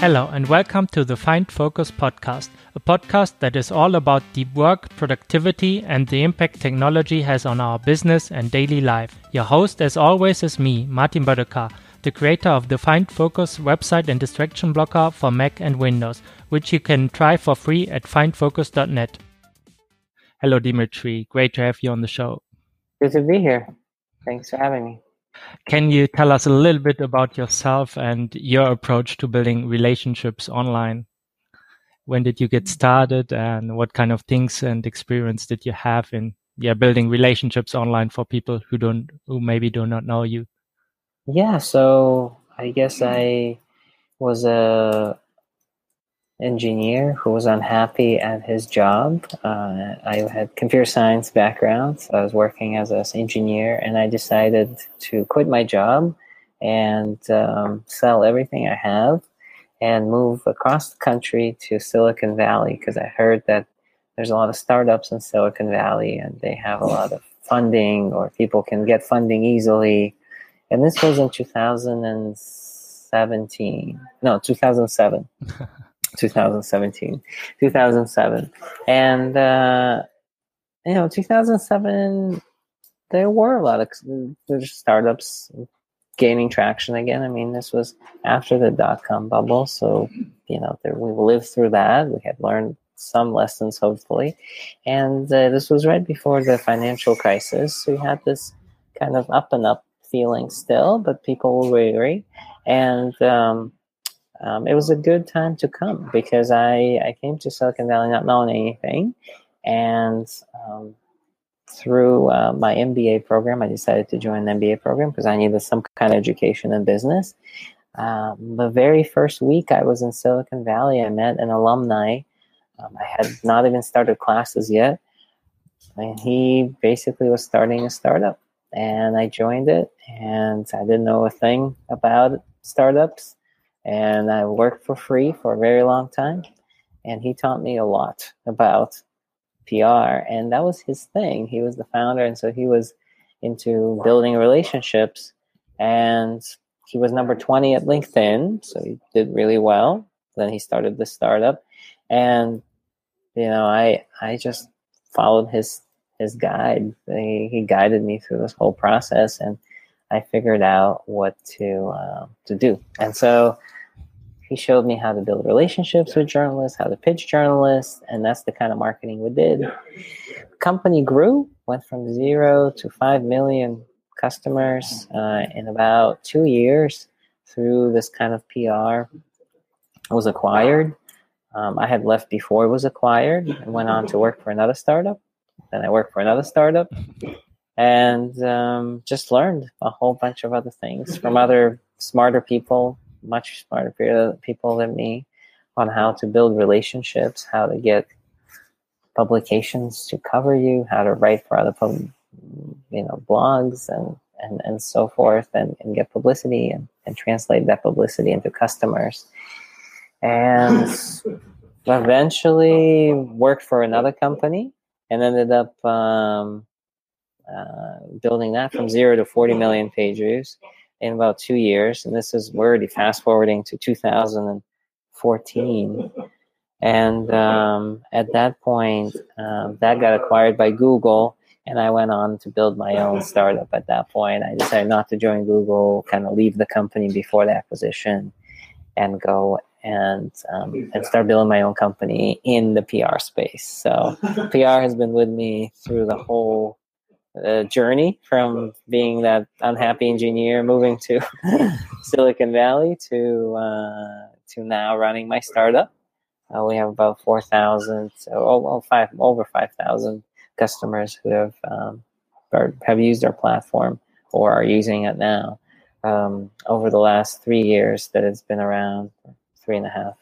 Hello, and welcome to the Find Focus podcast, a podcast that is all about deep work, productivity, and the impact technology has on our business and daily life. Your host, as always, is me, Martin Bödecker, the creator of the Find Focus website and distraction blocker for Mac and Windows, which you can try for free at findfocus.net. Hello, Dimitri. Great to have you on the show. Good to be here. Thanks for having me. Can you tell us a little bit about yourself and your approach to building relationships online? When did you get mm-hmm. started and what kind of things and experience did you have in yeah, building relationships online for people who don't who maybe do not know you? Yeah, so I guess I was a engineer who was unhappy at his job. Uh, I had computer science background. So I was working as an engineer, and I decided to quit my job and um, sell everything I have and move across the country to Silicon Valley because I heard that there's a lot of startups in Silicon Valley and they have a lot of funding or people can get funding easily. And this was in 2017. No, 2007. 2017, 2007, and uh, you know, 2007, there were a lot of startups gaining traction again. I mean, this was after the dot com bubble, so you know, there, we lived through that. We had learned some lessons, hopefully, and uh, this was right before the financial crisis. So we had this kind of up and up feeling still, but people were weary, and um, um, it was a good time to come because I, I came to Silicon Valley not knowing anything. And um, through uh, my MBA program, I decided to join the MBA program because I needed some kind of education in business. Um, the very first week I was in Silicon Valley, I met an alumni. Um, I had not even started classes yet. And he basically was starting a startup. And I joined it, and I didn't know a thing about startups and I worked for free for a very long time. And he taught me a lot about PR, and that was his thing. He was the founder, and so he was into building relationships. And he was number 20 at LinkedIn, so he did really well. Then he started the startup, and you know, I I just followed his his guide. He, he guided me through this whole process, and I figured out what to uh, to do. And so he showed me how to build relationships with journalists, how to pitch journalists, and that's the kind of marketing we did. Company grew, went from zero to five million customers uh, in about two years through this kind of PR. was acquired. Um, I had left before it was acquired and went on to work for another startup. Then I worked for another startup and um, just learned a whole bunch of other things from other smarter people much smarter people than me on how to build relationships, how to get publications to cover you, how to write for other pub, you know blogs and and, and so forth and, and get publicity and, and translate that publicity into customers. And eventually worked for another company and ended up um, uh, building that from zero to 40 million page views in about two years. And this is we're already fast forwarding to 2014. And um, at that point, um, that got acquired by Google, and I went on to build my own startup. At that point, I decided not to join Google, kind of leave the company before the acquisition, and go and um, and start building my own company in the PR space. So PR has been with me through the whole uh, journey from being that unhappy engineer moving to Silicon Valley to uh, to now running my startup. Uh, we have about four thousand, so oh, five over five thousand customers who have um, or have used our platform or are using it now. Um, over the last three years that it's been around, three and a half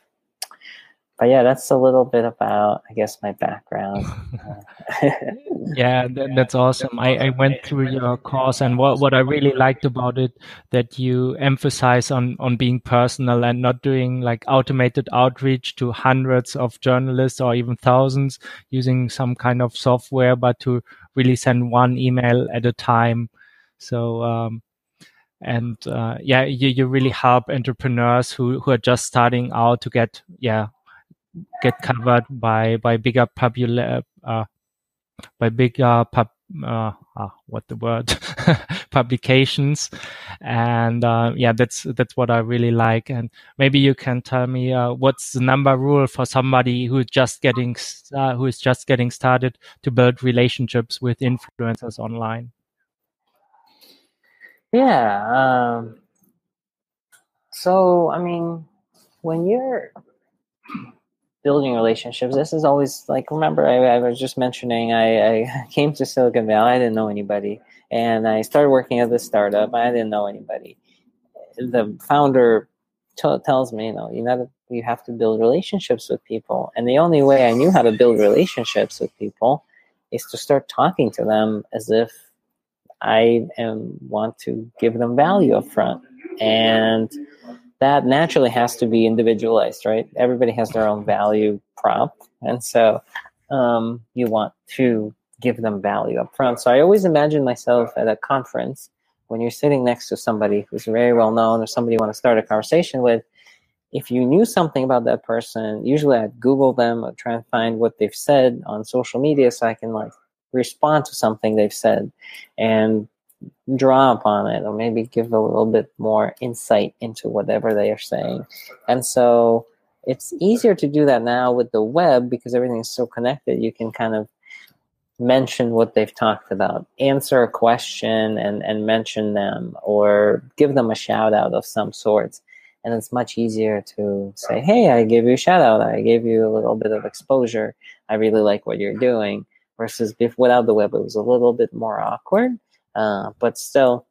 but yeah, that's a little bit about, I guess, my background. yeah, that, that's awesome. I, I went through your course, and what, what I really liked about it that you emphasize on on being personal and not doing like automated outreach to hundreds of journalists or even thousands using some kind of software, but to really send one email at a time. So um, and uh, yeah, you, you really help entrepreneurs who, who are just starting out to get yeah get covered by by bigger popular uh, by bigger pub uh, ah, what the word? Publications. And uh, yeah that's that's what i really like. And maybe you can tell me uh, what's the number rule for somebody who's just getting uh, who is just getting started to build relationships with influencers online? Yeah um, so i mean when you're building relationships. This is always like remember I, I was just mentioning I, I, came to Silicon Valley. I didn't know anybody, and I started working at this startup. I didn't know anybody. The founder t- tells me, you know, you you have to build relationships with people, and the only way I knew how to build relationships with people is to start talking to them as if I am want to give them value up front and that naturally has to be individualized, right? Everybody has their own value prop. And so um, you want to give them value up front. So I always imagine myself at a conference when you're sitting next to somebody who's very well known or somebody you want to start a conversation with. If you knew something about that person, usually I'd Google them or try and find what they've said on social media so I can like respond to something they've said. And draw upon it or maybe give a little bit more insight into whatever they are saying. And so it's easier to do that now with the web because everything is so connected. You can kind of mention what they've talked about, answer a question and, and mention them, or give them a shout out of some sorts. And it's much easier to say, Hey, I gave you a shout out. I gave you a little bit of exposure. I really like what you're doing. Versus if without the web, it was a little bit more awkward. Uh, but still,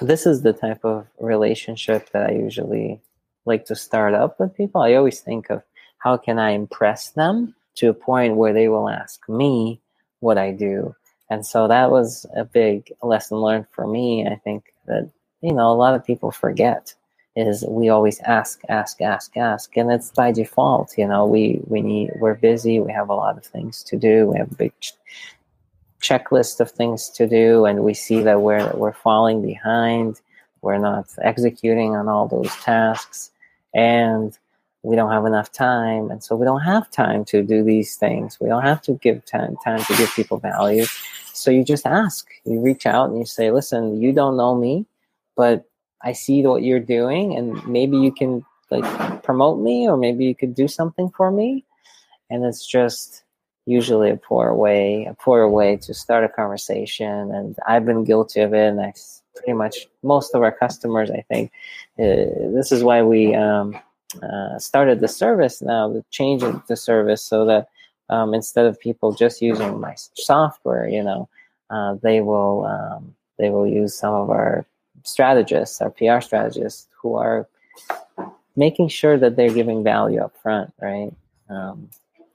this is the type of relationship that I usually like to start up with people. I always think of how can I impress them to a point where they will ask me what I do. And so that was a big lesson learned for me. I think that, you know, a lot of people forget is we always ask, ask, ask, ask. And it's by default, you know, we, we need, we're busy. We have a lot of things to do. We have a big checklist of things to do and we see that we're we're falling behind we're not executing on all those tasks and we don't have enough time and so we don't have time to do these things. We don't have to give time, time to give people value. So you just ask. You reach out and you say listen you don't know me but i see what you're doing and maybe you can like promote me or maybe you could do something for me. And it's just usually a poor way, a poor way to start a conversation. And I've been guilty of it, and I pretty much most of our customers, I think, uh, this is why we um, uh, started the service now, the change the service so that um, instead of people just using my software, you know, uh, they will um, they will use some of our strategists, our PR strategists, who are making sure that they're giving value up front, right? Um,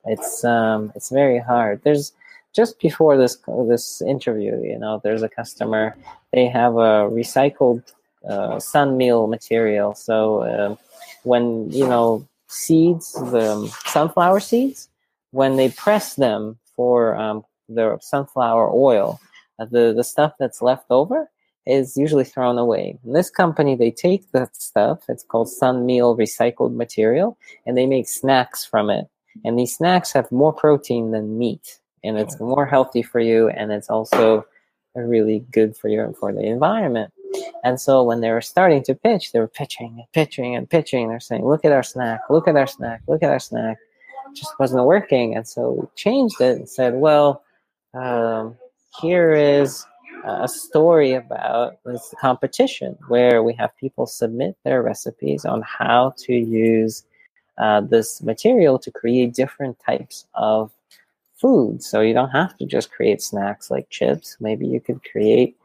it's um, it's very hard. There's just before this this interview, you know, there's a customer. They have a recycled uh, sun meal material. So uh, when you know seeds, the sunflower seeds, when they press them for um, the sunflower oil, uh, the the stuff that's left over is usually thrown away. In this company, they take that stuff. It's called sun meal recycled material, and they make snacks from it. And these snacks have more protein than meat, and it's more healthy for you, and it's also really good for you and for the environment. And so when they were starting to pitch, they were pitching and pitching and pitching. They're saying, "Look at our snack! Look at our snack! Look at our snack!" It just wasn't working, and so we changed it and said, "Well, um, here is." a story about this competition where we have people submit their recipes on how to use uh, this material to create different types of food. So you don't have to just create snacks like chips. Maybe you could create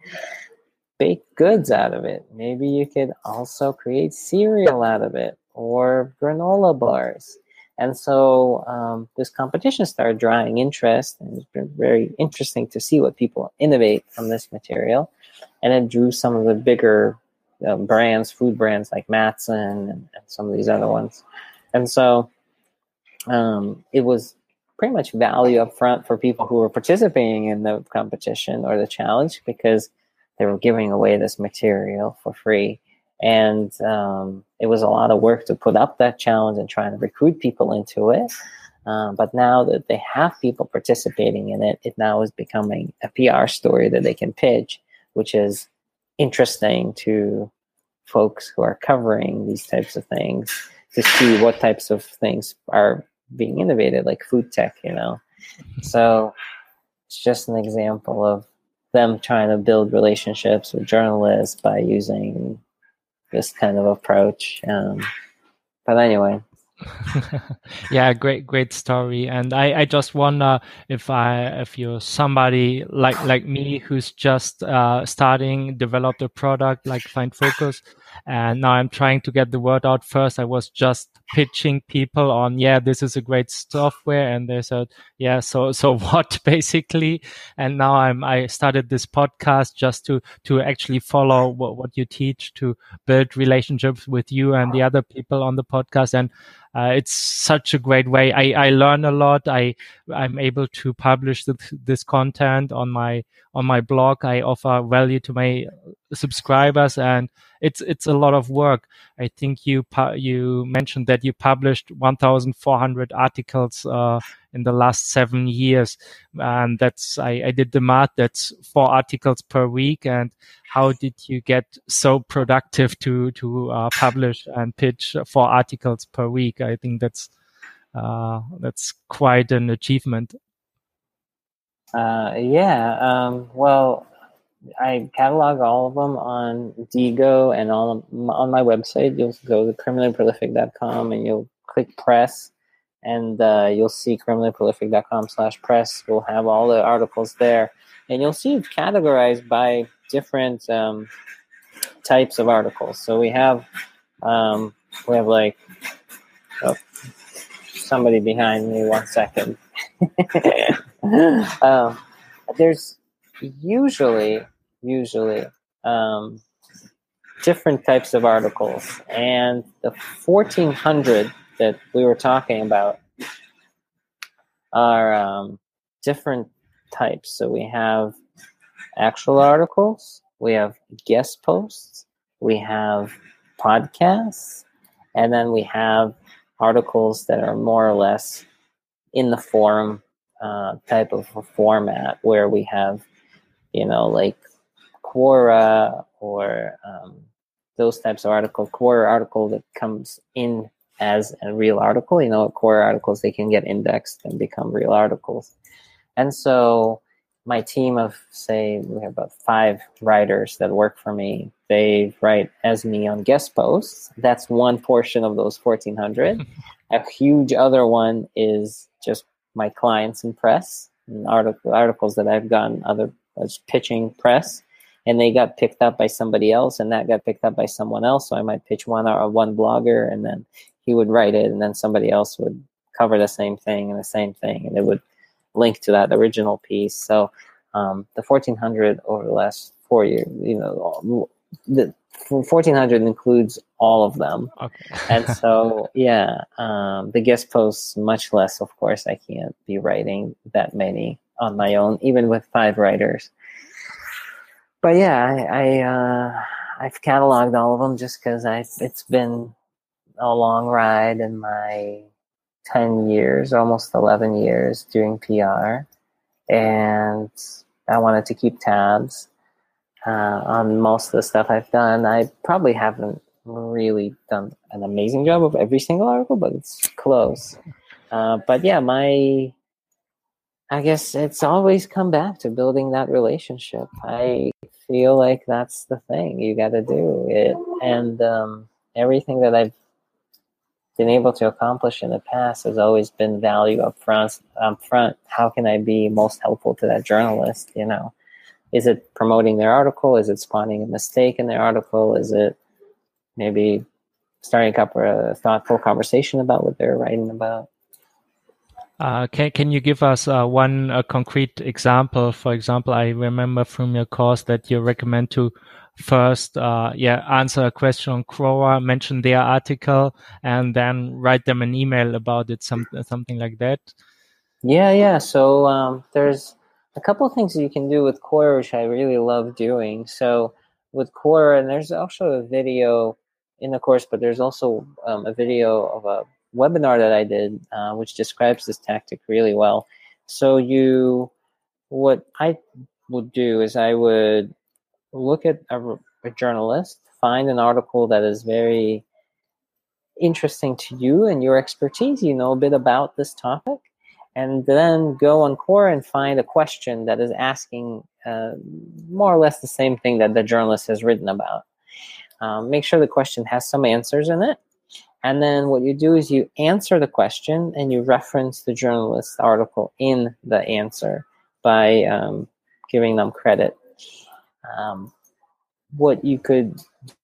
baked goods out of it. Maybe you could also create cereal out of it or granola bars. And so um, this competition started drawing interest, and it's been very interesting to see what people innovate from this material. And it drew some of the bigger uh, brands, food brands like Matson and, and some of these other ones. And so um, it was pretty much value up front for people who were participating in the competition or the challenge because they were giving away this material for free. And um, it was a lot of work to put up that challenge and trying to recruit people into it. Um, but now that they have people participating in it, it now is becoming a PR story that they can pitch, which is interesting to folks who are covering these types of things to see what types of things are being innovated, like food tech, you know. So it's just an example of them trying to build relationships with journalists by using this kind of approach. Um, but anyway, yeah, great, great story. And I, I just wonder if I, if you're somebody like, like me who's just uh, starting, developed a product like Find Focus, and now I'm trying to get the word out. First, I was just pitching people on, yeah, this is a great software, and they said, yeah, so so what basically? And now I'm I started this podcast just to to actually follow what, what you teach to build relationships with you and the other people on the podcast and uh, it's such a great way. I, I learn a lot. I I'm able to publish this, this content on my on my blog. I offer value to my subscribers, and it's it's a lot of work. I think you you mentioned that you published 1,400 articles uh, in the last seven years, and that's I, I did the math. That's four articles per week, and how did you get so productive to to uh, publish and pitch four articles per week? I think that's uh, that's quite an achievement. Uh, yeah. Um, well, I catalog all of them on Diigo and on on my website. You'll go to criminallyprolific.com and you'll click press, and uh, you'll see criminallyprolific.com slash press. We'll have all the articles there, and you'll see it categorized by different um, types of articles. So we have um, we have like oh, somebody behind me. One second. um, there's usually usually um, different types of articles, and the 1400 that we were talking about are um, different types. So we have actual articles, we have guest posts, we have podcasts, and then we have articles that are more or less in the forum uh, type of format where we have, you know, like Quora or um, those types of article. Quora article that comes in as a real article. You know, Quora articles they can get indexed and become real articles. And so my team of say we have about five writers that work for me they write as me on guest posts that's one portion of those 1400 a huge other one is just my clients and press and article, articles that i've gotten other as pitching press and they got picked up by somebody else and that got picked up by someone else so i might pitch one or one blogger and then he would write it and then somebody else would cover the same thing and the same thing and it would link to that original piece. So um, the 1400 over the last four years, you know, the 1400 includes all of them. Okay. and so, yeah, um, the guest posts, much less, of course, I can't be writing that many on my own, even with five writers. But yeah, I, I uh, I've cataloged all of them just because I it's been a long ride in my 10 years, almost 11 years doing PR. And I wanted to keep tabs uh, on most of the stuff I've done. I probably haven't really done an amazing job of every single article, but it's close. Uh, but yeah, my, I guess it's always come back to building that relationship. I feel like that's the thing you got to do it. And um, everything that I've been able to accomplish in the past has always been value up front. Up front, how can I be most helpful to that journalist? You know, is it promoting their article? Is it spotting a mistake in their article? Is it maybe starting up a thoughtful conversation about what they're writing about? Uh, can can you give us uh, one uh, concrete example? For example, I remember from your course that you recommend to first, uh, yeah, answer a question on Quora, mention their article, and then write them an email about it, some, something like that. Yeah, yeah. So um, there's a couple things you can do with Quora, which I really love doing. So with Quora, and there's also a video in the course, but there's also um, a video of a webinar that I did, uh, which describes this tactic really well. So you, what I would do is I would look at a, a journalist, find an article that is very interesting to you and your expertise. You know a bit about this topic, and then go on Quora and find a question that is asking uh, more or less the same thing that the journalist has written about. Um, make sure the question has some answers in it. And then what you do is you answer the question and you reference the journalist's article in the answer by um, giving them credit. Um, what you could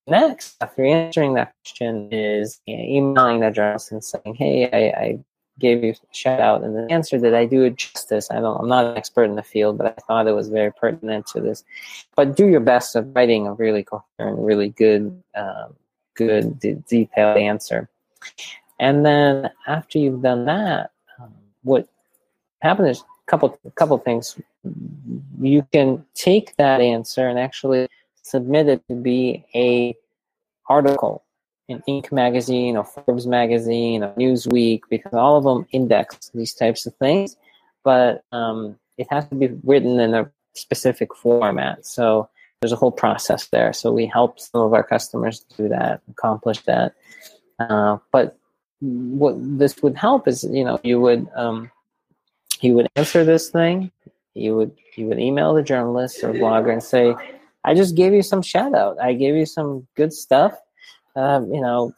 next after answering that question is emailing that journalist and saying, "Hey, I, I gave you a shout out and the answer that I do it justice. I don't I'm not an expert in the field, but I thought it was very pertinent to this. But do your best of writing a really coherent, really good um, good de- detailed answer. And then after you've done that, um, what happens is a couple couple things. You can take that answer and actually submit it to be a article in Inc. magazine or Forbes magazine or Newsweek because all of them index these types of things, but um, it has to be written in a specific format. So there's a whole process there. So we help some of our customers do that, accomplish that. Uh, but what this would help is, you know, you would um, you would answer this thing, you would you would email the journalist or blogger and say, I just gave you some shout out. I gave you some good stuff um, you know,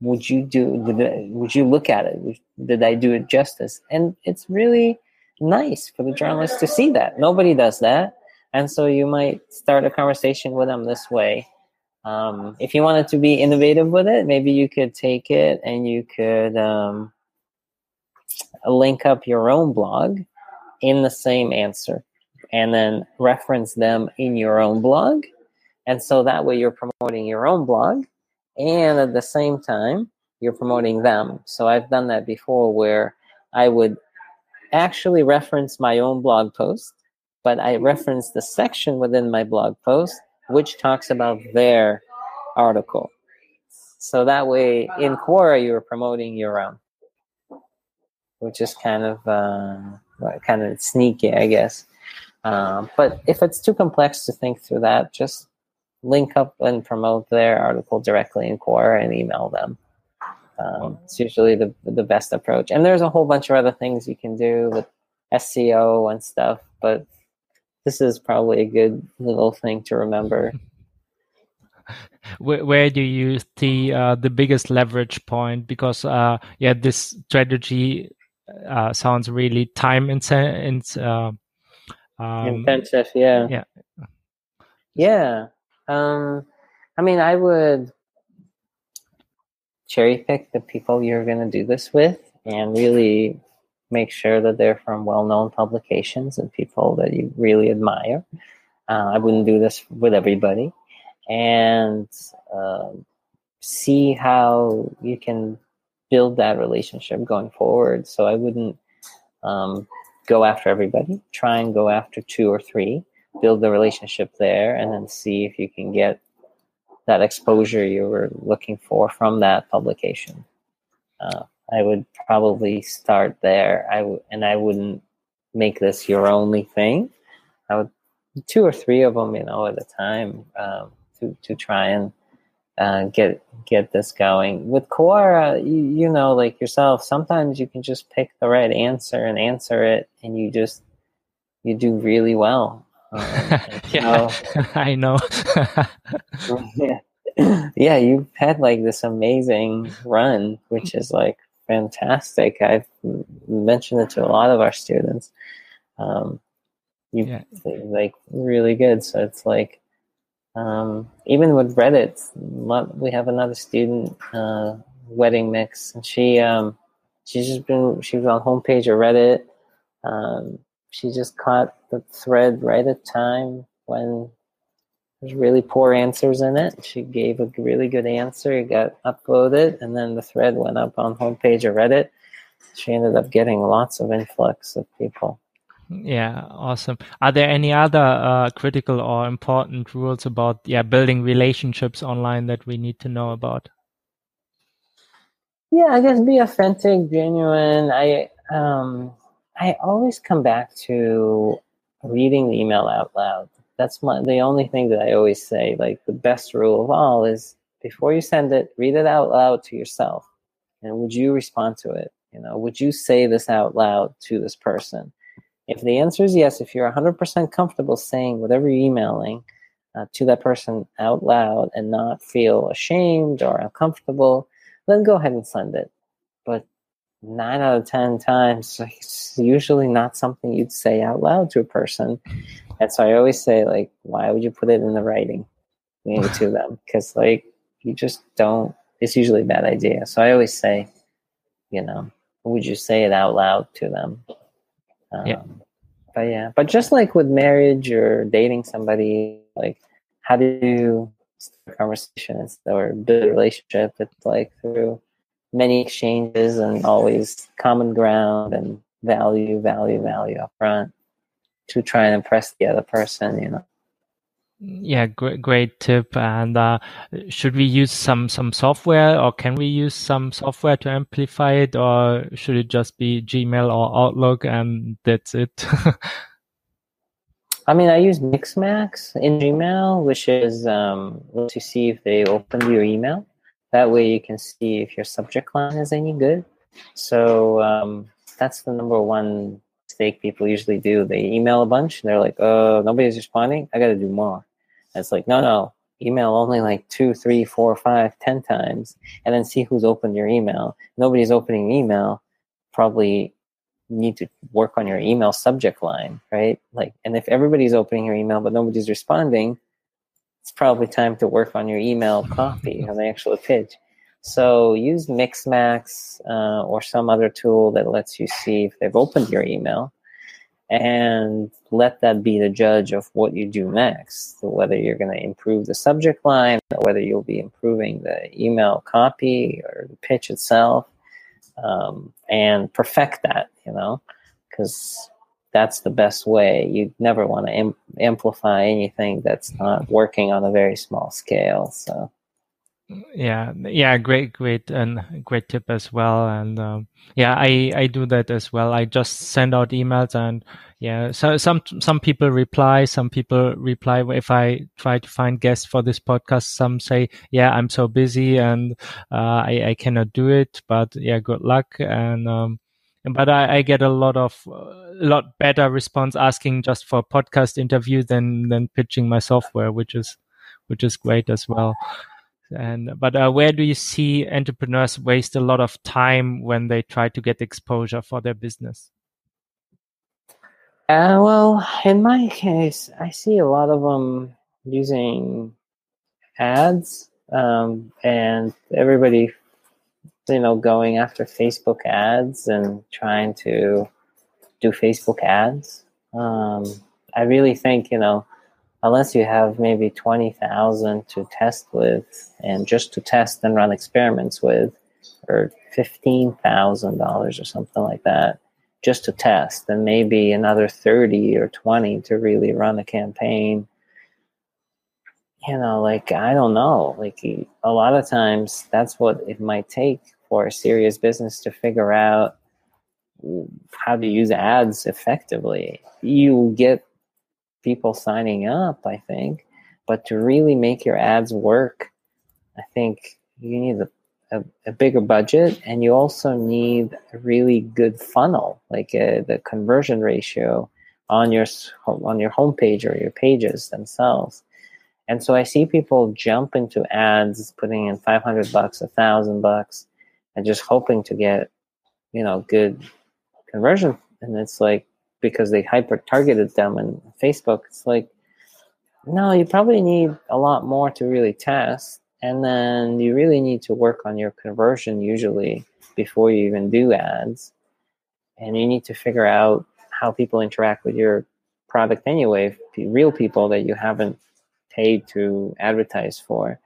would you do? Did, would you look at it? Did I do it justice? And it's really nice for the journalist to see that. Nobody does that, and so you might start a conversation with them this way. Um, if you wanted to be innovative with it, maybe you could take it and you could um, link up your own blog in the same answer and then reference them in your own blog. And so that way you're promoting your own blog and at the same time you're promoting them so i've done that before where i would actually reference my own blog post but i reference the section within my blog post which talks about their article so that way in quora you're promoting your own which is kind of uh, kind of sneaky i guess um, but if it's too complex to think through that just link up and promote their article directly in Quora and email them. Um, it's usually the the best approach. And there's a whole bunch of other things you can do with SEO and stuff, but this is probably a good little thing to remember. Where, where do you see uh, the biggest leverage point? Because uh, yeah, this strategy uh, sounds really time intensive. Uh, um, intensive, yeah, yeah, yeah. Um, I mean, I would cherry pick the people you're going to do this with and really make sure that they're from well known publications and people that you really admire. Uh, I wouldn't do this with everybody. And uh, see how you can build that relationship going forward. So I wouldn't um, go after everybody, try and go after two or three build the relationship there and then see if you can get that exposure you were looking for from that publication. Uh, I would probably start there. I w- and I wouldn't make this your only thing. I would two or three of them, you know, at a time um, to to try and uh, get get this going. With Quora, you, you know, like yourself, sometimes you can just pick the right answer and answer it, and you just you do really well. Um, yeah, I know. yeah. yeah, you've had like this amazing run, which is like fantastic. I've mentioned it to a lot of our students. Um, you yeah. like really good. So it's like um, even with Reddit, we have another student, uh, wedding mix, and she um, she's just been she was on homepage of Reddit. Um, she just caught the thread right at time when there's really poor answers in it. She gave a really good answer. It got uploaded, and then the thread went up on homepage of Reddit. She ended up getting lots of influx of people. Yeah, awesome. Are there any other uh, critical or important rules about yeah building relationships online that we need to know about? Yeah, I guess be authentic, genuine. I um I always come back to reading the email out loud. That's my the only thing that I always say. Like the best rule of all is before you send it, read it out loud to yourself. And would you respond to it? You know, would you say this out loud to this person? If the answer is yes, if you're 100% comfortable saying whatever you're emailing uh, to that person out loud and not feel ashamed or uncomfortable, then go ahead and send it. But nine out of 10 times, it's usually not something you'd say out loud to a person. And so I always say, like, why would you put it in the writing to them? Because, like, you just don't, it's usually a bad idea. So I always say, you know, would you say it out loud to them? Um, yeah. But yeah, but just like with marriage or dating somebody, like, how do you start a conversation or build a relationship? It's like through many exchanges and always common ground and value, value, value up front to try and impress the other person, you know. Yeah, great, great tip. And uh, should we use some some software, or can we use some software to amplify it, or should it just be Gmail or Outlook and that's it? I mean, I use Mixmax in Gmail, which is um, to see if they opened your email. That way, you can see if your subject line is any good. So um, that's the number one people usually do. They email a bunch and they're like, "Oh, nobody's responding. I got to do more." And it's like, no, no, email only like two, three, four, five, ten times, and then see who's opened your email. Nobody's opening email. Probably need to work on your email subject line, right? Like, and if everybody's opening your email but nobody's responding, it's probably time to work on your email copy on the actual pitch. So use Mixmax uh, or some other tool that lets you see if they've opened your email and let that be the judge of what you do next. Whether you're going to improve the subject line, whether you'll be improving the email copy or the pitch itself, um, and perfect that, you know, because that's the best way. You never want to Im- amplify anything that's not working on a very small scale. So yeah yeah great great and great tip as well and um, yeah i i do that as well. I just send out emails and yeah so some some people reply some people reply if i try to find guests for this podcast. Some say yeah i'm so busy and uh, i i cannot do it but yeah good luck and um but I, I get a lot of a uh, lot better response asking just for podcast interview than than pitching my software which is which is great as well and but uh, where do you see entrepreneurs waste a lot of time when they try to get exposure for their business? Uh, well, in my case, I see a lot of them using ads, um, and everybody, you know, going after Facebook ads and trying to do Facebook ads. Um, I really think you know unless you have maybe 20,000 to test with and just to test and run experiments with or $15,000 or something like that just to test and maybe another 30 or 20 to really run a campaign. You know like i don't know like a lot of times that's what it might take for a serious business to figure out how to use ads effectively. You get people signing up, I think. But to really make your ads work, I think you need a, a, a bigger budget and you also need a really good funnel, like uh, the conversion ratio on your on your homepage or your pages themselves. And so I see people jump into ads, putting in 500 bucks, a thousand bucks, and just hoping to get, you know, good conversion. And it's like, because they hyper targeted them and Facebook. It's like, no, you probably need a lot more to really test. And then you really need to work on your conversion usually before you even do ads. And you need to figure out how people interact with your product anyway, real people that you haven't paid to advertise for.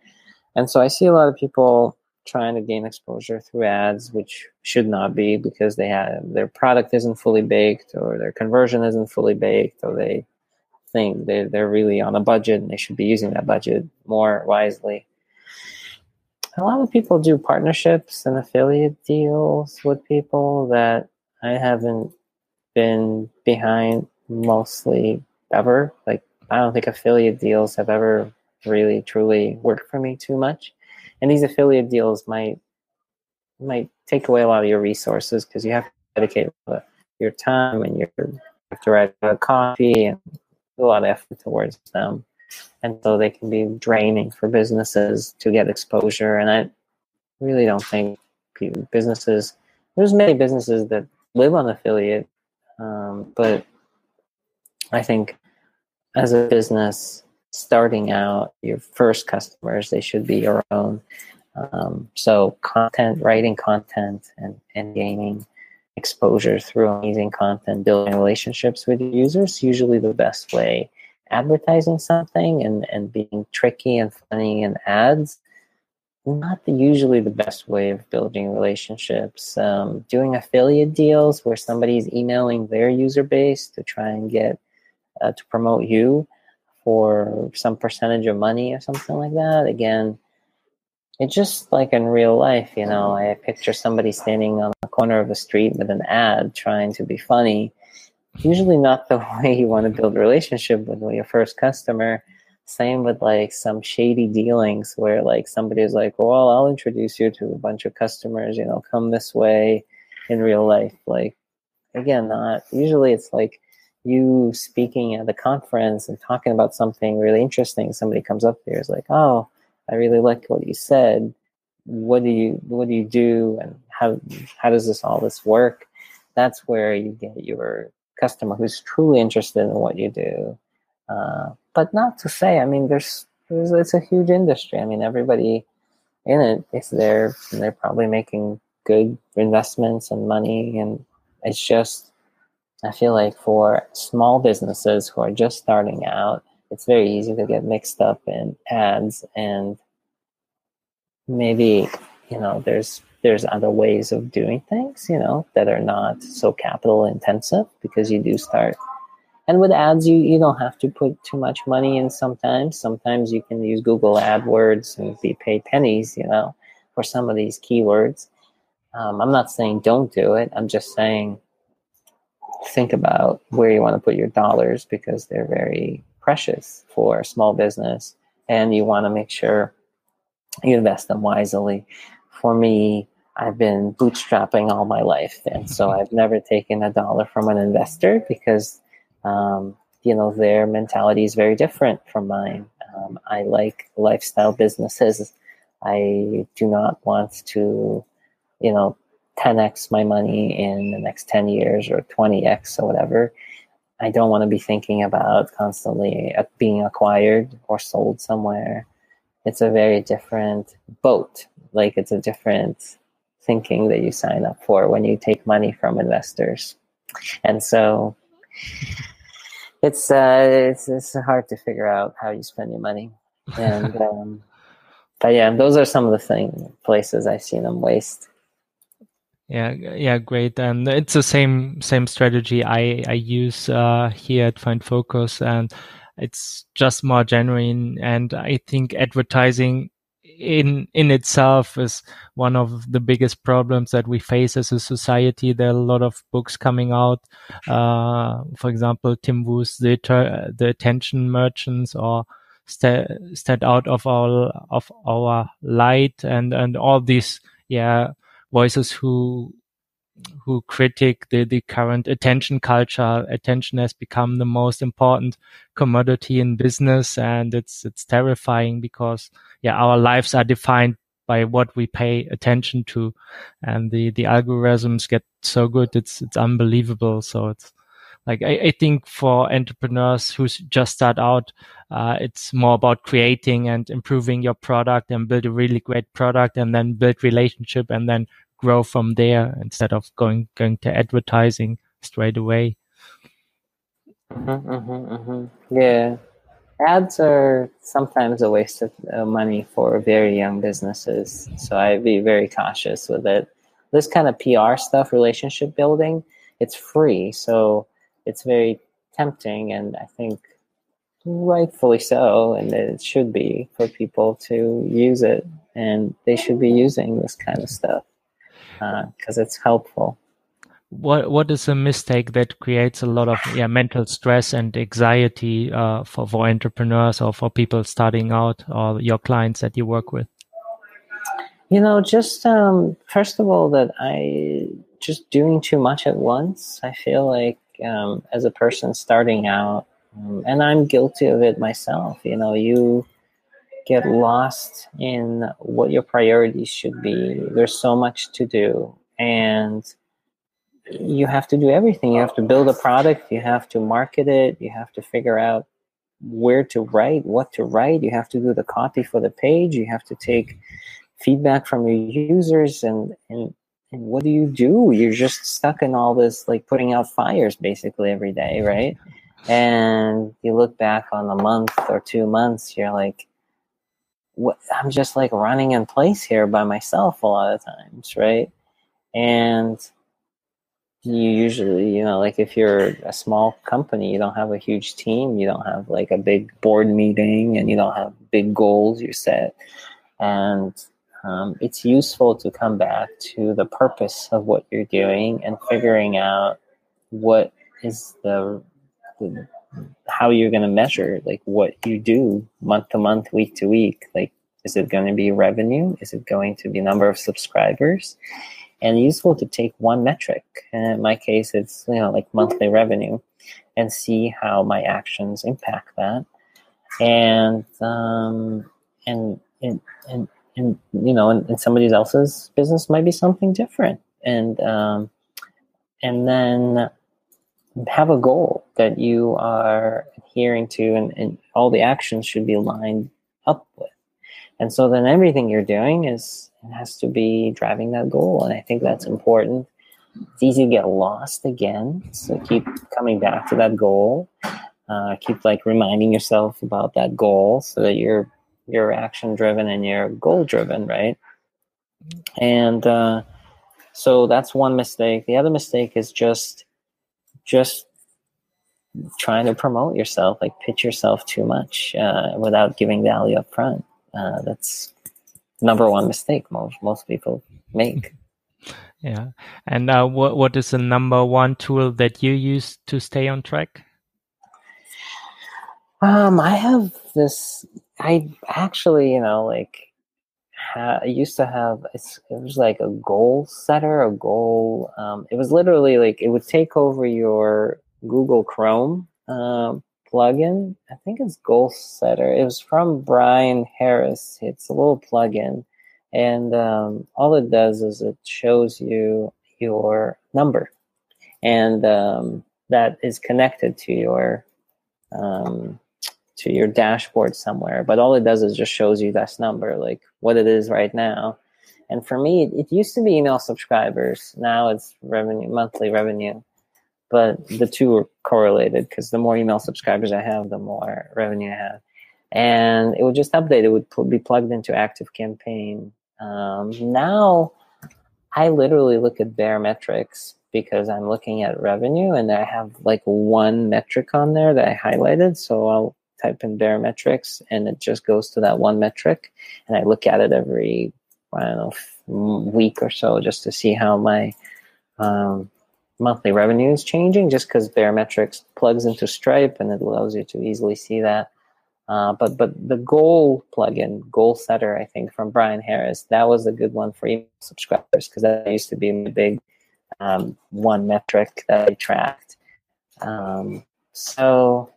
And so I see a lot of people trying to gain exposure through ads, which should not be because they have their product isn't fully baked or their conversion isn't fully baked or they think they're, they're really on a budget and they should be using that budget more wisely. A lot of people do partnerships and affiliate deals with people that I haven't been behind mostly ever. Like, I don't think affiliate deals have ever really truly worked for me too much and these affiliate deals might might take away a lot of your resources because you have to dedicate your time and you have to write a copy and a lot of effort towards them. And so they can be draining for businesses to get exposure. And i really don't think businesses there's many businesses that live on affiliate um, but i think as a business starting out, your first customers, they should be your own. Um, so content, writing content and, and gaining exposure through amazing content, building relationships with your users, usually the best way. Advertising something and, and being tricky and funny in ads, not the, usually the best way of building relationships. Um, doing affiliate deals where somebody's emailing their user base to try and get uh, to promote you for some percentage of money or something like that. Again, it's just like in real life, you know, I picture somebody standing on the corner of a street with an ad trying to be funny. Usually not the way you want to build a relationship with your first customer. Same with like some shady dealings where like somebody's like, well, I'll introduce you to a bunch of customers, you know, come this way in real life. Like, again, not usually it's like you speaking at the conference and talking about something really interesting, somebody comes up there is like, "Oh, I really like what you said. What do you what do you do, and how how does this all this work?" That's where you get your customer who's truly interested in what you do. Uh, but not to say, I mean, there's, there's it's a huge industry. I mean, everybody in it is there, and they're probably making good investments and money, and it's just I feel like for small businesses who are just starting out, it's very easy to get mixed up in ads and maybe, you know, there's there's other ways of doing things, you know, that are not so capital intensive because you do start and with ads you, you don't have to put too much money in sometimes. Sometimes you can use Google AdWords and be paid pennies, you know, for some of these keywords. Um, I'm not saying don't do it. I'm just saying think about where you want to put your dollars because they're very precious for a small business and you want to make sure you invest them wisely. For me, I've been bootstrapping all my life, and so I've never taken a dollar from an investor because, um, you know, their mentality is very different from mine. Um, I like lifestyle businesses. I do not want to, you know, 10x my money in the next 10 years or 20x or whatever. I don't want to be thinking about constantly uh, being acquired or sold somewhere. It's a very different boat. Like it's a different thinking that you sign up for when you take money from investors. And so it's uh, it's it's hard to figure out how you spend your money. And um, but yeah, those are some of the thing places I've seen them waste. Yeah, yeah, great. And it's the same same strategy I I use uh, here at Find Focus, and it's just more genuine. And I think advertising in in itself is one of the biggest problems that we face as a society. There are a lot of books coming out. Uh, for example, Tim Wu's the the attention merchants or st- stand out of our of our light and and all these yeah voices who who critique the, the current attention culture. Attention has become the most important commodity in business and it's it's terrifying because yeah, our lives are defined by what we pay attention to and the, the algorithms get so good it's it's unbelievable. So it's like I, I think for entrepreneurs who just start out, uh, it's more about creating and improving your product and build a really great product and then build relationship and then grow from there instead of going going to advertising straight away. Mm-hmm, mm-hmm, mm-hmm. Yeah, ads are sometimes a waste of uh, money for very young businesses. So I'd be very cautious with it. This kind of PR stuff, relationship building, it's free. So it's very tempting. And I think rightfully so. And it should be for people to use it. And they should be using this kind of stuff because uh, it's helpful what what is a mistake that creates a lot of yeah mental stress and anxiety uh, for for entrepreneurs or for people starting out or your clients that you work with? You know, just um, first of all, that I just doing too much at once. I feel like um, as a person starting out, um, and I'm guilty of it myself. You know, you get lost in what your priorities should be. There's so much to do, and you have to do everything. You have to build a product, you have to market it, you have to figure out where to write, what to write, you have to do the copy for the page, you have to take feedback from your users and and and what do you do? You're just stuck in all this like putting out fires basically every day, right? And you look back on a month or two months, you're like, I'm just like running in place here by myself a lot of times, right? And you usually you know like if you're a small company you don't have a huge team you don't have like a big board meeting and you don't have big goals you set and um, it's useful to come back to the purpose of what you're doing and figuring out what is the, the how you're going to measure like what you do month to month week to week like is it going to be revenue is it going to be number of subscribers and useful to take one metric. And in my case, it's you know like monthly revenue, and see how my actions impact that. And um, and and and, and you know, in, in somebody else's business might be something different. And um, and then have a goal that you are adhering to, and, and all the actions should be lined up with. And so then everything you're doing is has to be driving that goal. And I think that's important. It's easy to get lost again. So keep coming back to that goal. Uh, keep like reminding yourself about that goal so that you're you're action driven and you're goal driven, right? And uh, so that's one mistake. The other mistake is just just trying to promote yourself, like pitch yourself too much uh, without giving value up front. Uh, that's number one mistake most most people make. Yeah, and uh, what what is the number one tool that you use to stay on track? Um, I have this. I actually, you know, like I used to have. it was like a goal setter, a goal. Um, it was literally like it would take over your Google Chrome um, plugin. I think it's Goal Setter. It was from Brian Harris. It's a little plugin, and um, all it does is it shows you your number, and um, that is connected to your um, to your dashboard somewhere. But all it does is just shows you this number, like what it is right now. And for me, it used to be email subscribers. Now it's revenue, monthly revenue but the two are correlated because the more email subscribers I have, the more revenue I have. And it would just update. It would be plugged into ActiveCampaign. Um, now, I literally look at Baremetrics because I'm looking at revenue, and I have like one metric on there that I highlighted. So I'll type in Baremetrics, and it just goes to that one metric, and I look at it every I don't know week or so just to see how my um, monthly revenue is changing just because Baremetrics plugs into Stripe and it allows you to easily see that. Uh, but but the goal plugin, Goal Setter, I think from Brian Harris, that was a good one for email subscribers because that used to be my big um, one metric that I tracked. Um, so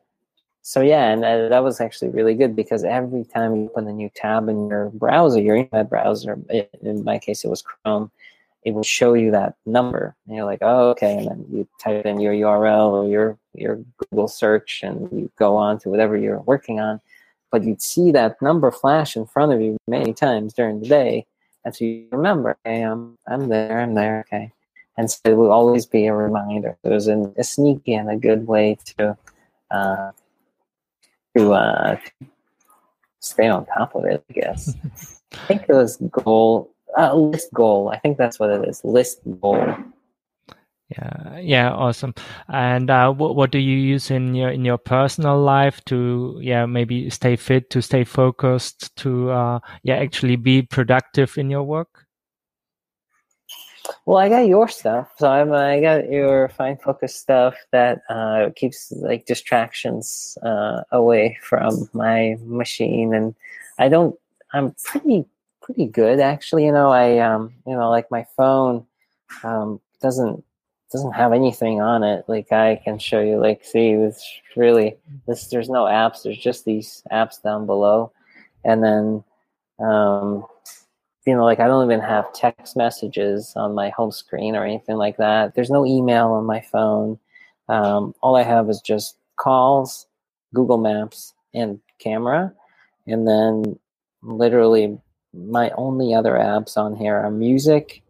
so yeah, and uh, that was actually really good because every time you open a new tab in your browser, your internet browser, in my case it was Chrome, it will show you that number. And you're like, oh, okay. And then you type in your URL or your, your Google search and you go on to whatever you're working on. But you'd see that number flash in front of you many times during the day. And so you remember, hey, I'm, I'm there, I'm there, okay. And so it will always be a reminder. It was an, a sneaky and a good way to uh, to uh, stay on top of it. I guess. I think it was goal uh, ListGoal. I think that's what it is. List goal. Yeah, yeah, awesome. And uh, what what do you use in your in your personal life to yeah maybe stay fit, to stay focused, to uh, yeah actually be productive in your work? Well, I got your stuff, so I'm I got your Find Focus stuff that uh, keeps like distractions uh, away from my machine, and I don't. I'm pretty pretty good actually. You know, I um you know like my phone um doesn't doesn't have anything on it. Like I can show you, like, see, it's really this. There's no apps. There's just these apps down below, and then, um, you know, like I don't even have text messages on my home screen or anything like that. There's no email on my phone. Um, all I have is just calls, Google Maps, and camera, and then literally my only other apps on here are music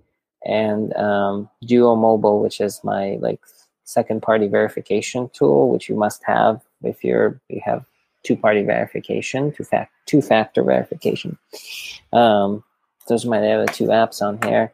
and um, Duo Mobile, which is my like second party verification tool, which you must have if you're you have two party verification, two fact two factor verification. Um, those my other two apps on here.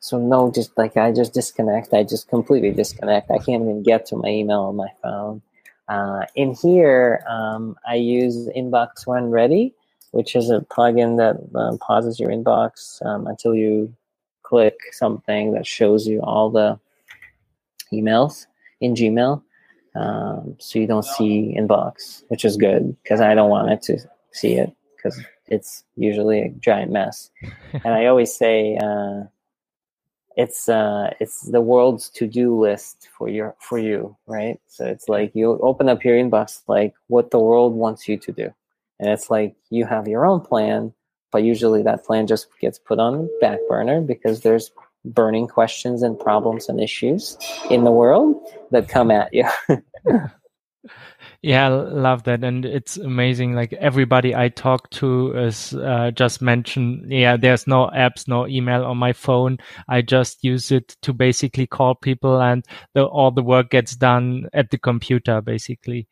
So no, just like I just disconnect. I just completely disconnect. I can't even get to my email on my phone. Uh, in here, um, I use Inbox When Ready, which is a plugin that um, pauses your inbox um, until you click something that shows you all the emails in Gmail. Um, so you don't see inbox, which is good because I don't want it to see it because it's usually a giant mess. and I always say uh, it's uh, it's the world's to do list for your for you, right? So it's like you open up your inbox like what the world wants you to do, and it's like you have your own plan but usually that plan just gets put on the back burner because there's burning questions and problems and issues in the world that come at you. yeah, love that, and it's amazing. Like everybody I talk to is uh, just mentioned, yeah, there's no apps, no email on my phone. I just use it to basically call people, and the, all the work gets done at the computer, basically.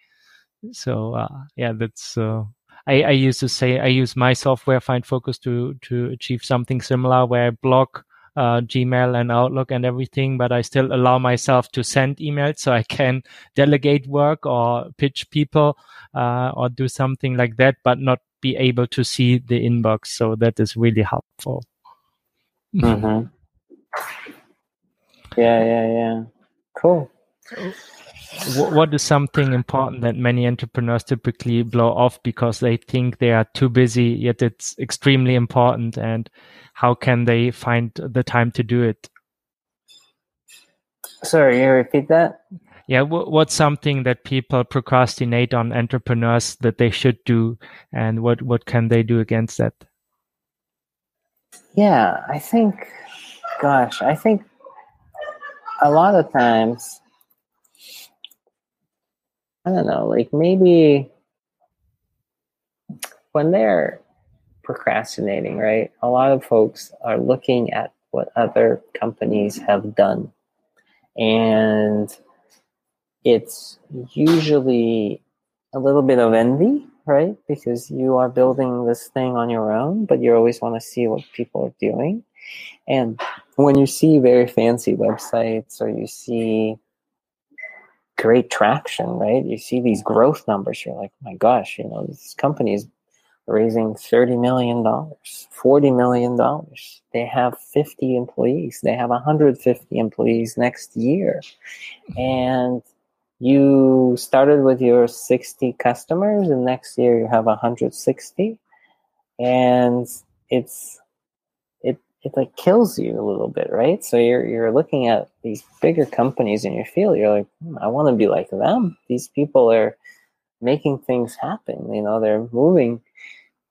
So uh, yeah, that's uh, I, I used to say I use my software Find Focus to to achieve something similar where I block uh, Gmail and Outlook and everything, but I still allow myself to send emails so I can delegate work or pitch people uh, or do something like that, but not be able to see the inbox. So that is really helpful. Mm-hmm. Yeah, yeah, yeah. Cool what is something important that many entrepreneurs typically blow off because they think they are too busy yet it's extremely important and how can they find the time to do it? Sorry you repeat that? Yeah what's something that people procrastinate on entrepreneurs that they should do and what what can they do against that? Yeah i think gosh i think a lot of times I don't know, like maybe when they're procrastinating, right? A lot of folks are looking at what other companies have done. And it's usually a little bit of envy, right? Because you are building this thing on your own, but you always want to see what people are doing. And when you see very fancy websites or you see great traction, right? You see these growth numbers, you're like, my gosh, you know, this company is raising $30 million, $40 million. They have 50 employees. They have 150 employees next year. And you started with your 60 customers and next year you have 160 and it's it like kills you a little bit, right? So you're you're looking at these bigger companies in your field. You're like, hmm, I want to be like them. These people are making things happen. You know, they're moving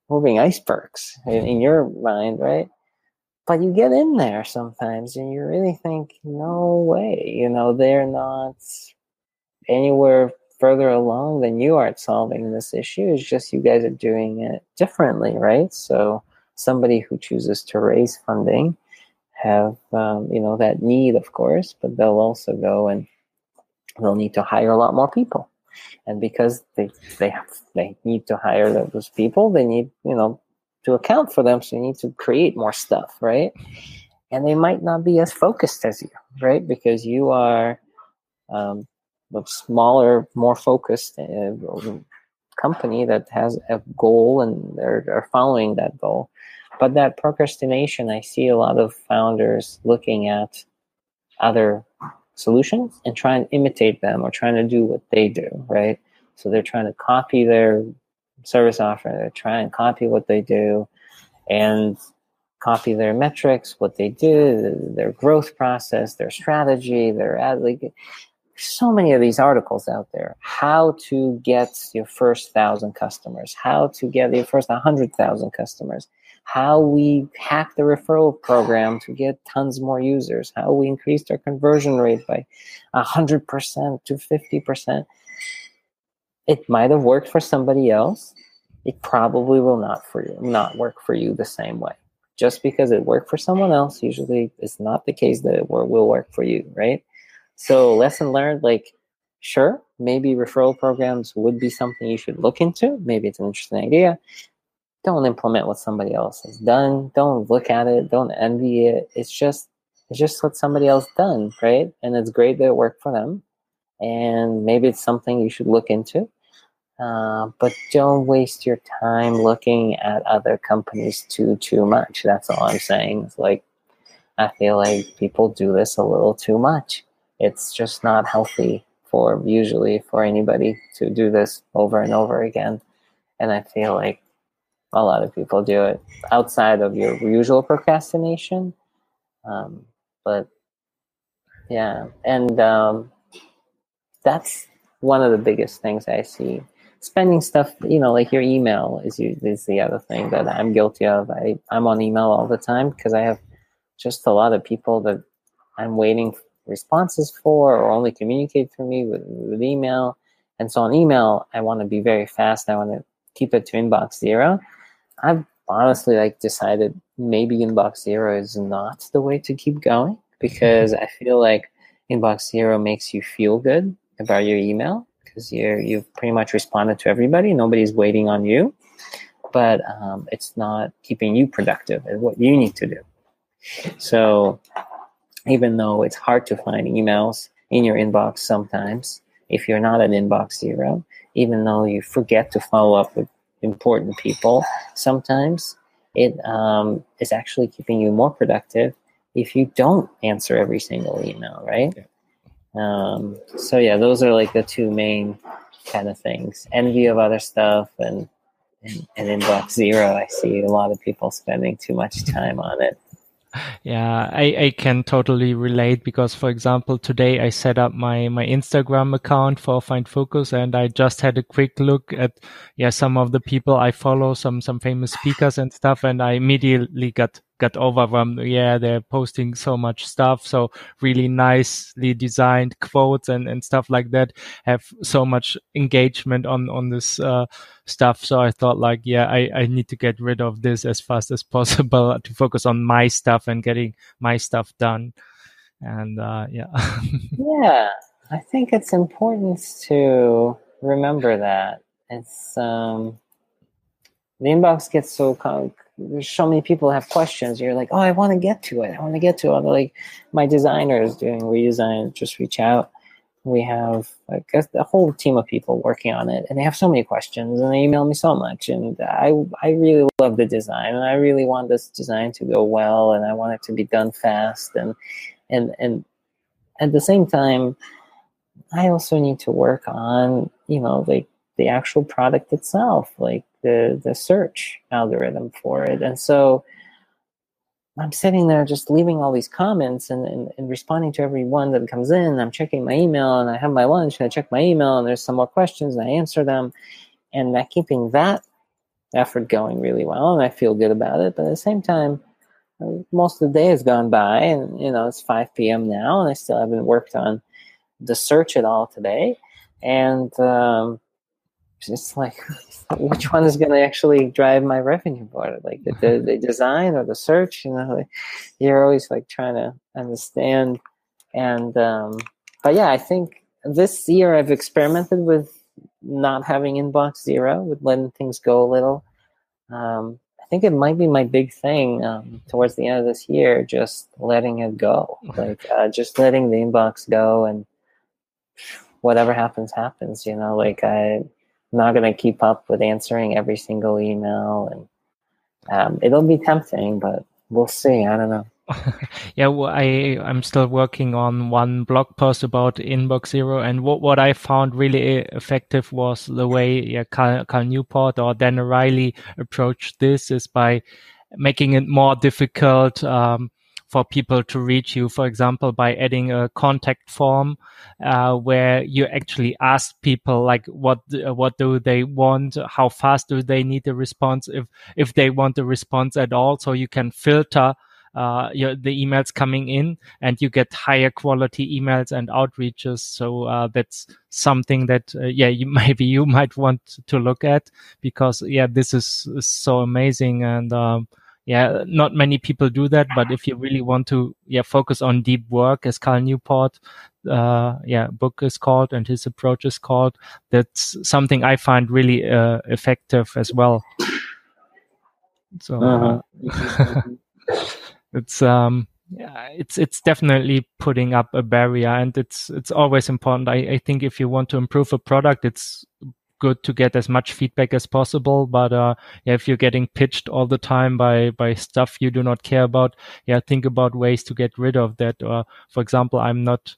moving icebergs in, in your mind, right? But you get in there sometimes, and you really think, no way. You know, they're not anywhere further along than you are at solving this issue. It's just you guys are doing it differently, right? So somebody who chooses to raise funding have um, you know that need of course but they'll also go and they'll need to hire a lot more people and because they they have, they need to hire those people, they need you know to account for them. So you need to create more stuff, right? And they might not be as focused as you, right? Because you are um, smaller, more focused uh, company that has a goal and they're, they're following that goal. But that procrastination, I see a lot of founders looking at other solutions and trying to imitate them or trying to do what they do, right? So they're trying to copy their service offering, they're trying to copy what they do and copy their metrics, what they do, their growth process, their strategy, their ad like so many of these articles out there. How to get your first thousand customers, how to get your first hundred thousand customers, how we hack the referral program to get tons more users, how we increased our conversion rate by 100% to 50%. It might have worked for somebody else. It probably will not for you, not work for you the same way. Just because it worked for someone else usually is not the case that it will work for you, right? So lesson learned, like sure, maybe referral programs would be something you should look into. Maybe it's an interesting idea don't implement what somebody else has done. Don't look at it. Don't envy it. It's just it's just what somebody else done, right? And it's great that it worked for them. And maybe it's something you should look into. Uh, but don't waste your time looking at other companies too too much. That's all I'm saying. It's like I feel like people do this a little too much. It's just not healthy for usually for anybody to do this over and over again. And I feel like a lot of people do it outside of your usual procrastination. Um, but yeah, and um, that's one of the biggest things I see. Spending stuff, you know, like your email is is the other thing that I'm guilty of. I I'm on email all the time because I have just a lot of people that I'm waiting responses for or only communicate through me with, with email. And so on email, I want to be very fast. I want to keep it to inbox zero. I've honestly like decided maybe inbox zero is not the way to keep going because I feel like inbox zero makes you feel good about your email because you're you've pretty much responded to everybody. Nobody's waiting on you, but um, it's not keeping you productive and what you need to do. So even though it's hard to find emails in your inbox sometimes, if you're not at inbox zero, even though you forget to follow up with important people sometimes it um, is actually keeping you more productive if you don't answer every single email right? Yeah. Um, so yeah those are like the two main kind of things. Envy of other stuff and, and and inbox zero i see a lot of people spending too much time on it yeah, I, I can totally relate because, for example, today I set up my, my Instagram account for Find Focus and I just had a quick look at, yeah, some of the people I follow, some, some famous speakers and stuff. And I immediately got got overwhelmed. Yeah, they're posting so much stuff. So really nicely designed quotes and, and stuff like that have so much engagement on, on this, uh, stuff. So I thought like, yeah, I, I need to get rid of this as fast as possible to focus on my stuff and getting my stuff done. And, uh, yeah. yeah. I think it's important to remember that it's, um, the inbox gets so there's so many people have questions. You're like, oh, I want to get to it. I want to get to it. Like my designer is doing redesign. Just reach out. We have like a, a, whole team of people working on it, and they have so many questions, and they email me so much. And I I really love the design, and I really want this design to go well, and I want it to be done fast, and and and at the same time, I also need to work on you know like the actual product itself, like the the search algorithm for it. And so I'm sitting there just leaving all these comments and, and, and, responding to every one that comes in. I'm checking my email and I have my lunch and I check my email and there's some more questions and I answer them. And that keeping that effort going really well and I feel good about it. But at the same time, most of the day has gone by and you know it's 5 p.m. now and I still haven't worked on the search at all today. And um, it's like which one is going to actually drive my revenue board like the, the, the, design or the search you know like, you're always like trying to understand and um, but yeah i think this year i've experimented with not having inbox zero, with letting things go a little. Um, I think it might be my big thing um, towards the end of this year, just letting it go, like uh, just letting the inbox go, and whatever happens, happens. You know, like I'm not gonna keep up with answering every single email, and um, it'll be tempting, but we'll see. I don't know. yeah, well, I I'm still working on one blog post about Inbox Zero, and what what I found really effective was the way yeah, Cal Newport or Dan o'reilly approached this is by making it more difficult um, for people to reach you. For example, by adding a contact form uh, where you actually ask people like what what do they want, how fast do they need a response, if if they want a response at all, so you can filter uh, your, the emails coming in and you get higher quality emails and outreaches. So uh, that's something that uh, yeah you maybe you might want to look at because yeah this is, is so amazing and um, yeah not many people do that but if you really want to yeah focus on deep work as Cal Newport uh, yeah book is called and his approach is called that's something I find really uh, effective as well. So. Uh-huh. it's um yeah, it's it's definitely putting up a barrier and it's it's always important I, I think if you want to improve a product it's good to get as much feedback as possible but uh if you're getting pitched all the time by by stuff you do not care about yeah think about ways to get rid of that or for example i'm not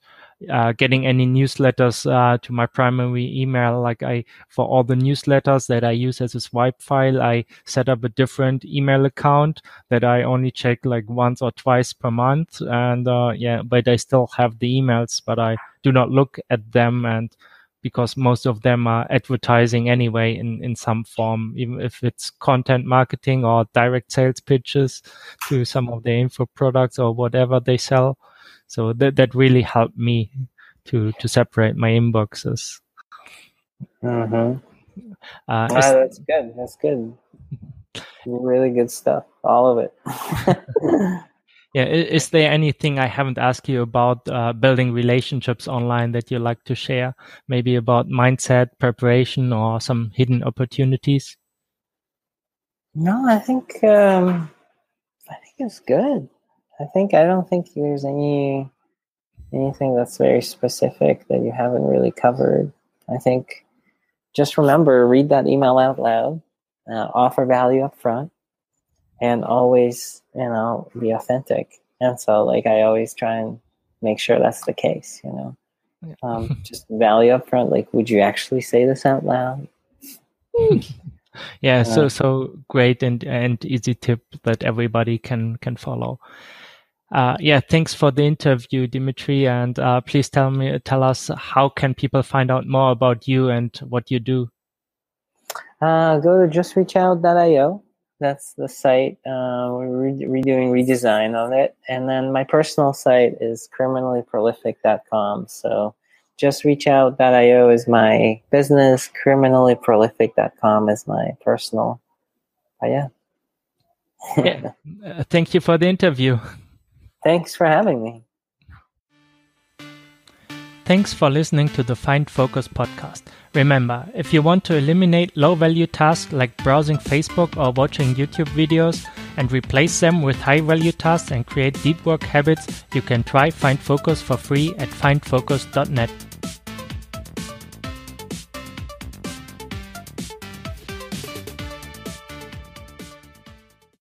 uh, getting any newsletters uh, to my primary email. Like I, for all the newsletters that I use as a swipe file, I set up a different email account that I only check like once or twice per month. And uh, yeah, but I still have the emails, but I do not look at them and because most of them are advertising anyway in, in some form, even if it's content marketing or direct sales pitches to some of the info products or whatever they sell. So that that really helped me to to separate my inboxes. Mm-hmm. Uh, ah, that's good. That's good. Really good stuff. All of it. yeah. Is there anything I haven't asked you about uh, building relationships online that you like to share? Maybe about mindset, preparation, or some hidden opportunities? No, I think um, I think it's good. I think I don't think there's any anything that's very specific that you haven't really covered. I think just remember read that email out loud, uh, offer value up front, and always you know be authentic. And so like I always try and make sure that's the case. You know, um, just value up front. Like, would you actually say this out loud? yeah so so great and and easy tip that everybody can can follow uh, yeah, thanks for the interview, Dimitri. And uh, please tell me, tell us how can people find out more about you and what you do. Uh, go to justreachout.io. That's the site. Uh, we're re- redoing redesign of it, and then my personal site is criminallyprolific.com. So justreachout.io is my business. Criminallyprolific.com is my personal. But yeah. yeah. Uh, thank you for the interview. Thanks for having me. Thanks for listening to the Find Focus podcast. Remember, if you want to eliminate low value tasks like browsing Facebook or watching YouTube videos and replace them with high value tasks and create deep work habits, you can try Find Focus for free at findfocus.net.